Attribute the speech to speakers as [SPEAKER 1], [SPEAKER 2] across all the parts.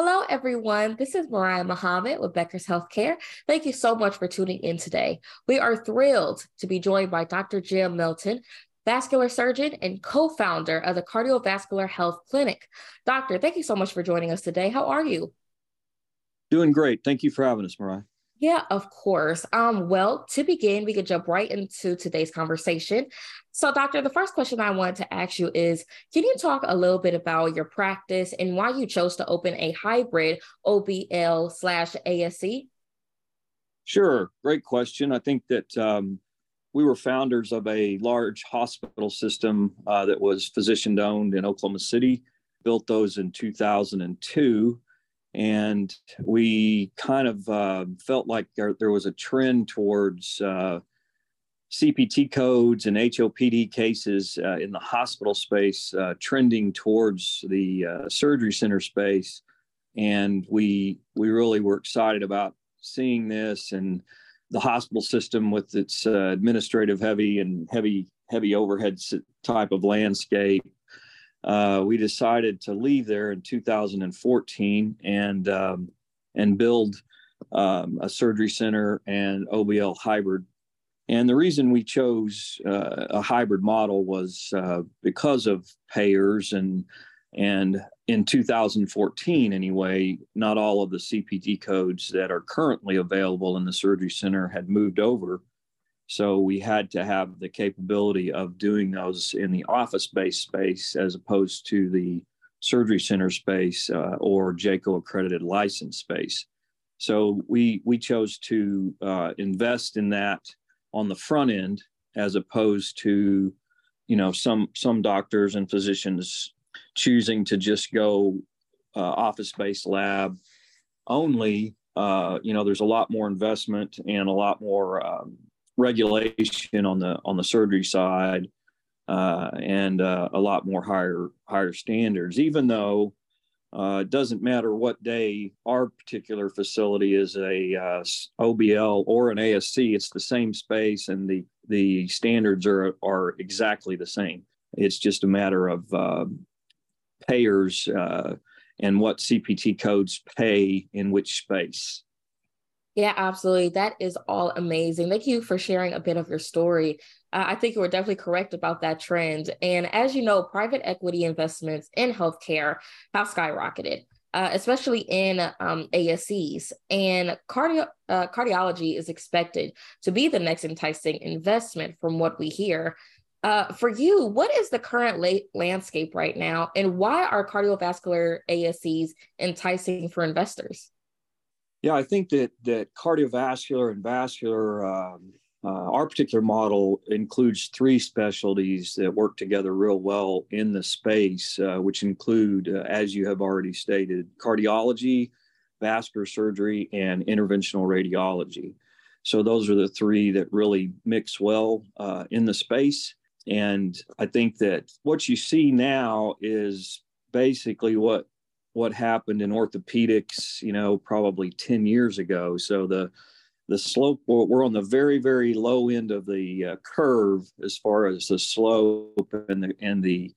[SPEAKER 1] Hello, everyone. This is Mariah Muhammad with Becker's Healthcare. Thank you so much for tuning in today. We are thrilled to be joined by Dr. Jim Melton, vascular surgeon and co founder of the Cardiovascular Health Clinic. Doctor, thank you so much for joining us today. How are you?
[SPEAKER 2] Doing great. Thank you for having us, Mariah.
[SPEAKER 1] Yeah, of course. Um, well, to begin, we could jump right into today's conversation. So, doctor, the first question I wanted to ask you is can you talk a little bit about your practice and why you chose to open a hybrid OBL slash ASC?
[SPEAKER 2] Sure. Great question. I think that um, we were founders of a large hospital system uh, that was physician owned in Oklahoma City, built those in 2002 and we kind of uh, felt like there, there, was a trend towards uh, CPT codes and HOPD cases uh, in the hospital space uh, trending towards the uh, surgery center space, and we we really were excited about seeing this and the hospital system with its uh, administrative heavy and heavy heavy overhead type of landscape uh, we decided to leave there in 2014 and um, and build um, a surgery center and OBL hybrid. And the reason we chose uh, a hybrid model was uh, because of payers and and in 2014 anyway, not all of the CPT codes that are currently available in the surgery center had moved over so we had to have the capability of doing those in the office-based space as opposed to the surgery center space uh, or JCAHO accredited license space. So we we chose to uh, invest in that on the front end as opposed to, you know, some some doctors and physicians choosing to just go uh, office-based lab only. Uh, you know, there's a lot more investment and a lot more um, regulation on the on the surgery side uh, and uh, a lot more higher higher standards. Even though uh, it doesn't matter what day our particular facility is a uh, OBL or an ASC, it's the same space and the the standards are are exactly the same. It's just a matter of uh, payers uh, and what CPT codes pay in which space.
[SPEAKER 1] Yeah, absolutely. That is all amazing. Thank you for sharing a bit of your story. Uh, I think you were definitely correct about that trend. And as you know, private equity investments in healthcare have skyrocketed. Uh, especially in um, ASCs. And cardio, uh, cardiology is expected to be the next enticing investment from what we hear. Uh, for you, what is the current la- landscape right now, and why are cardiovascular ASCs enticing for investors?
[SPEAKER 2] Yeah, I think that that cardiovascular and vascular, um, uh, our particular model includes three specialties that work together real well in the space, uh, which include, uh, as you have already stated, cardiology, vascular surgery, and interventional radiology. So those are the three that really mix well uh, in the space. And I think that what you see now is basically what what happened in orthopedics, you know, probably 10 years ago. So the the slope we're on the very very low end of the uh, curve as far as the slope and the and the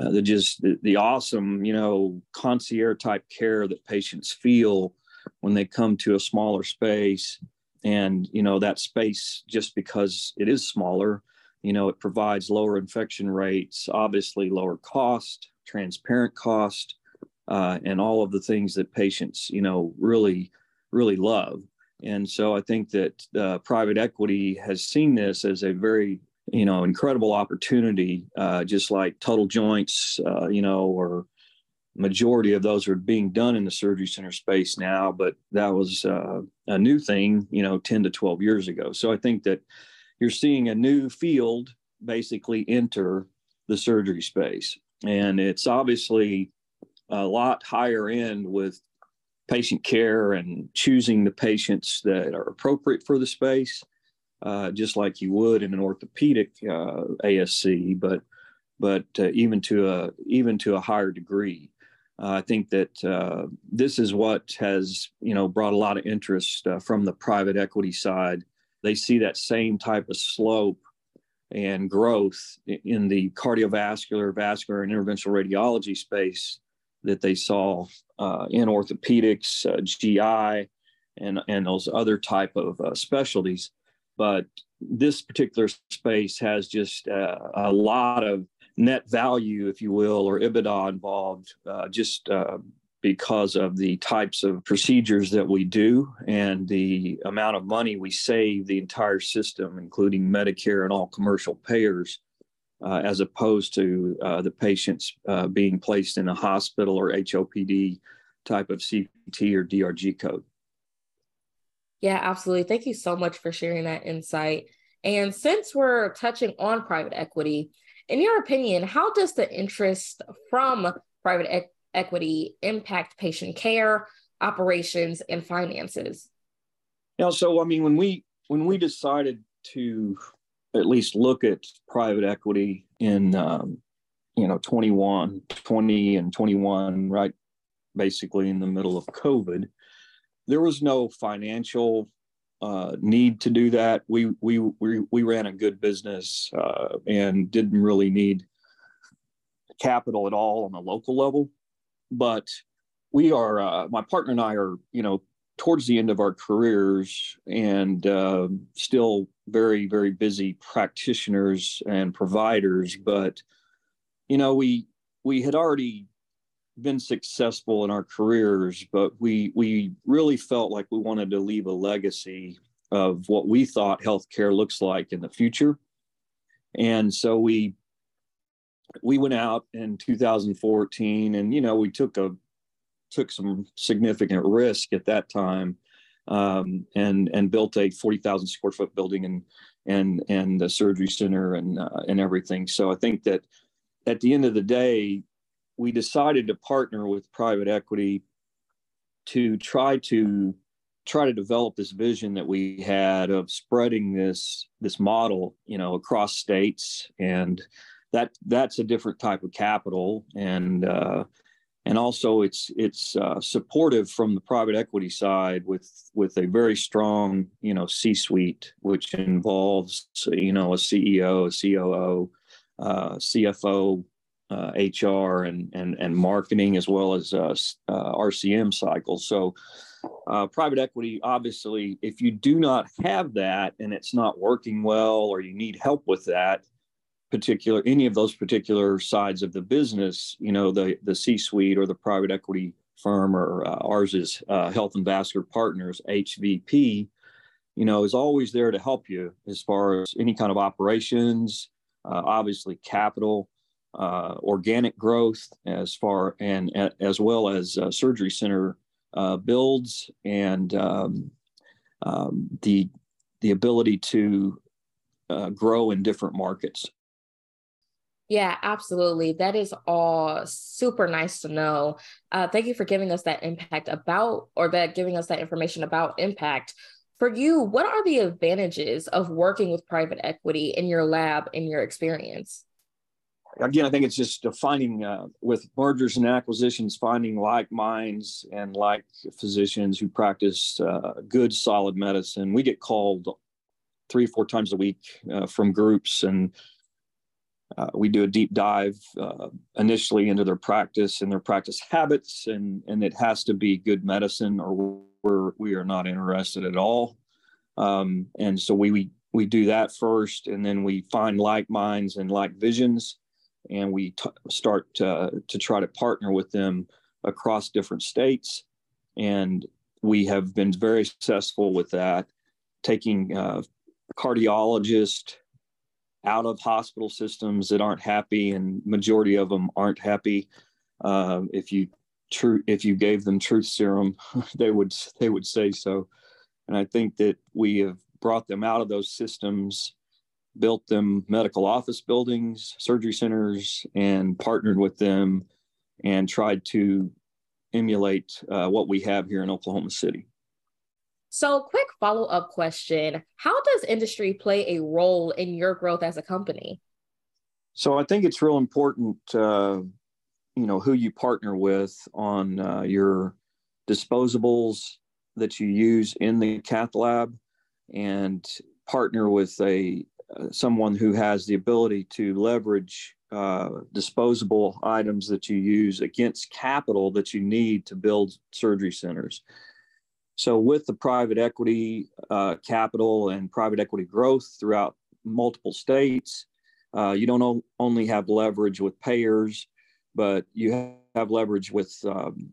[SPEAKER 2] uh, the just the, the awesome you know concierge type care that patients feel when they come to a smaller space and you know that space just because it is smaller you know it provides lower infection rates obviously lower cost transparent cost uh, and all of the things that patients, you know, really, really love. And so I think that uh, private equity has seen this as a very, you know, incredible opportunity, uh, just like total joints, uh, you know, or majority of those are being done in the surgery center space now, but that was uh, a new thing, you know, 10 to 12 years ago. So I think that you're seeing a new field basically enter the surgery space. And it's obviously a lot higher end with patient care and choosing the patients that are appropriate for the space, uh, just like you would in an orthopedic uh, ASC, but but uh, even to a even to a higher degree. Uh, I think that uh, this is what has you know brought a lot of interest uh, from the private equity side. They see that same type of slope and growth in the cardiovascular, vascular, and interventional radiology space that they saw uh, in orthopedics, uh, GI, and and those other type of uh, specialties. But this particular space has just uh, a lot of net value, if you will, or EBITDA involved, uh, just uh, because of the types of procedures that we do and the amount of money we save the entire system, including Medicare and all commercial payers, as opposed to uh, the patients uh, being placed in a hospital or HOPD type of CPT or DRG code.
[SPEAKER 1] Yeah, absolutely. Thank you so much for sharing that insight. And since we're touching on private equity, in your opinion, how does the interest from private e- equity impact patient care, operations, and finances?
[SPEAKER 2] Yeah, so I mean, when we when we decided to at least look at private equity in um, you know 21, 20, and 21, right, basically in the middle of COVID, there was no financial uh, need to do that. We we we we ran a good business uh, and didn't really need capital at all on the local level. But we are uh, my partner and I are you know towards the end of our careers and uh, still very very busy practitioners and providers. But you know we we had already been successful in our careers, but we we really felt like we wanted to leave a legacy of what we thought healthcare looks like in the future. And so we we went out in 2014 and you know we took a took some significant risk at that time um, and and built a 40,000 square foot building and and and the surgery center and uh, and everything. So I think that at the end of the day, we decided to partner with private equity to try to try to develop this vision that we had of spreading this this model you know across states and that that's a different type of capital and uh, and also it's it's uh, supportive from the private equity side with with a very strong you know C-suite which involves you know a CEO, a COO, uh, CFO, uh, HR and, and, and marketing as well as uh, uh, RCM cycles. So, uh, private equity, obviously, if you do not have that and it's not working well, or you need help with that particular, any of those particular sides of the business, you know, the, the C suite or the private equity firm or uh, ours is uh, Heart and Vascular Partners, HVP, you know, is always there to help you as far as any kind of operations, obviously capital uh, organic growth as far and as well as uh, surgery center uh, builds and um, um, the the ability to uh, grow in different markets.
[SPEAKER 1] Yeah, absolutely. That is all super nice to know. Uh, thank you for giving us that impact about, or that giving us that information about impact. For you, what are the advantages of working with private equity in your lab in your experience?
[SPEAKER 2] again, I think it's just finding uh, with mergers and acquisitions, finding like minds and like physicians who practice uh, good, solid medicine. We get called three, four times a week uh, from groups, and uh, we do a deep dive uh, initially into their practice and their practice habits, and and it has to be good medicine, or we're we are not interested at all. Um, and so we, we we do that first, and then we find like minds and like visions and we t- start to, to try to partner with them across different states. And we have been very successful with that, taking uh, cardiologists out of hospital systems that aren't happy, and majority of them aren't happy. Uh, if you true if you gave them truth serum, they would they would say so. And I think that we have brought them out of those systems built them medical office buildings, surgery centers, and partnered with them and tried to emulate uh, what we have here in Oklahoma City.
[SPEAKER 1] So, quick follow up question How does industry play a role in your growth as a company?
[SPEAKER 2] So, I think it's real important, uh, you know, who you partner with on uh, your disposables that you use in the cath lab and partner with a uh, someone who has the ability to leverage uh, disposable items that you use against capital that you need to build surgery centers. So, with the private equity uh, capital and private equity growth throughout multiple states, uh, you don't only have leverage with payers, but you have leverage with um,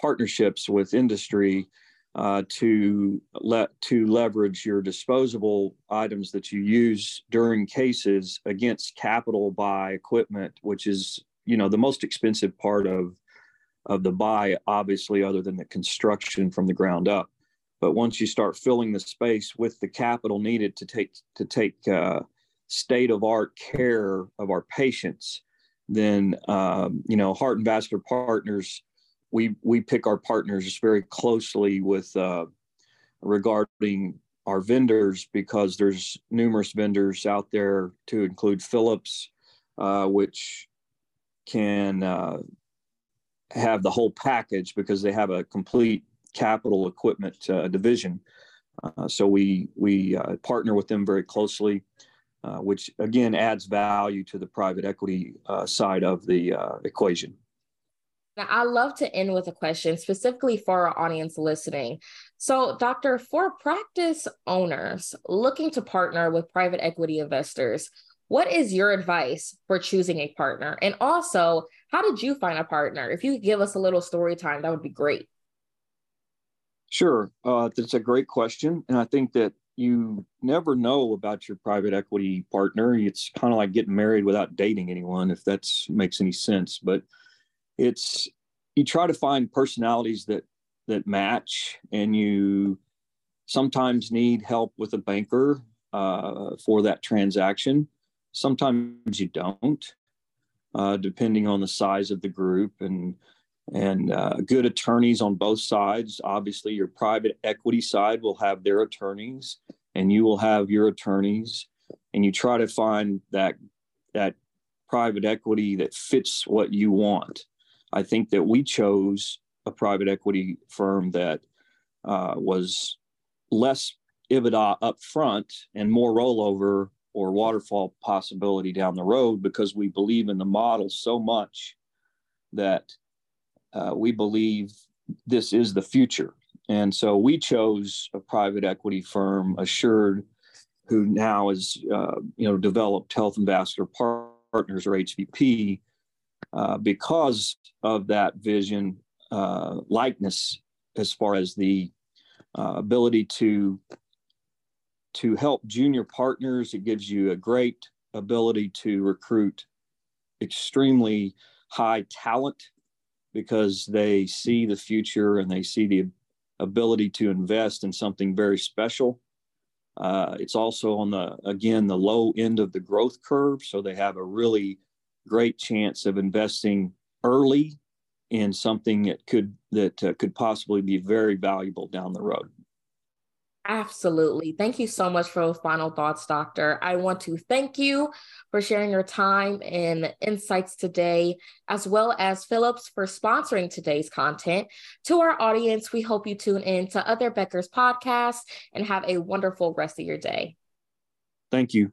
[SPEAKER 2] partnerships with industry uh, to let to leverage your disposable items that you use during cases against capital buy equipment, which is you know the most expensive part of of the buy, obviously, other than the construction from the ground up. But once you start filling the space with the capital needed to take to take uh, state of art care of our patients, then um, you know Heart and Vascular Partners we we pick our partners very closely with uh, regarding our vendors because there's numerous vendors out there to include Philips, uh, which can uh, have the whole package because they have a complete capital equipment uh, division. Uh, so we we uh, partner with them very closely, which again adds value to the private equity side of the equation.
[SPEAKER 1] Now, I love to end with a question specifically for our audience listening. So, Doctor, for practice owners looking to partner with private equity investors, what is your advice for choosing a partner? And also, how did you find a partner? If you could give us a little story time, that would be great.
[SPEAKER 2] Sure. Uh, that's a great question. And I think that you never know about your private equity partner. It's kind of like getting married without dating anyone, if that makes any sense. But it's you try to find personalities that that match and you sometimes need help with a banker uh, for that transaction sometimes you don't uh, depending on the size of the group and and uh, good attorneys on both sides. Obviously your private equity side will have their attorneys and you will have your attorneys and you try to find that that private equity that fits what you want. I think that we chose a private equity firm that uh, was less EBITDA up front and more rollover or waterfall possibility down the road because we believe in the model so much that uh, we believe this is the future. And so we chose a private equity firm, Assured, who now has uh, you know developed Heart Vascular Partners or HVP, uh, because of that vision uh, likeness as far as the uh, ability to to help junior partners it gives you a great ability to recruit extremely high talent because they see the future and they see the ability to invest in something very special uh, it's also on the again the low end of the growth curve so they have a really great chance of investing early in something that could that uh, could possibly be very valuable down the road.
[SPEAKER 1] Absolutely. Thank you so much for those final thoughts, Doctor. I want to thank you for sharing your time and insights today, as well as Philips for sponsoring today's content. To our audience, we hope you tune in to other Becker's podcasts and have a wonderful rest of your day.
[SPEAKER 2] Thank you.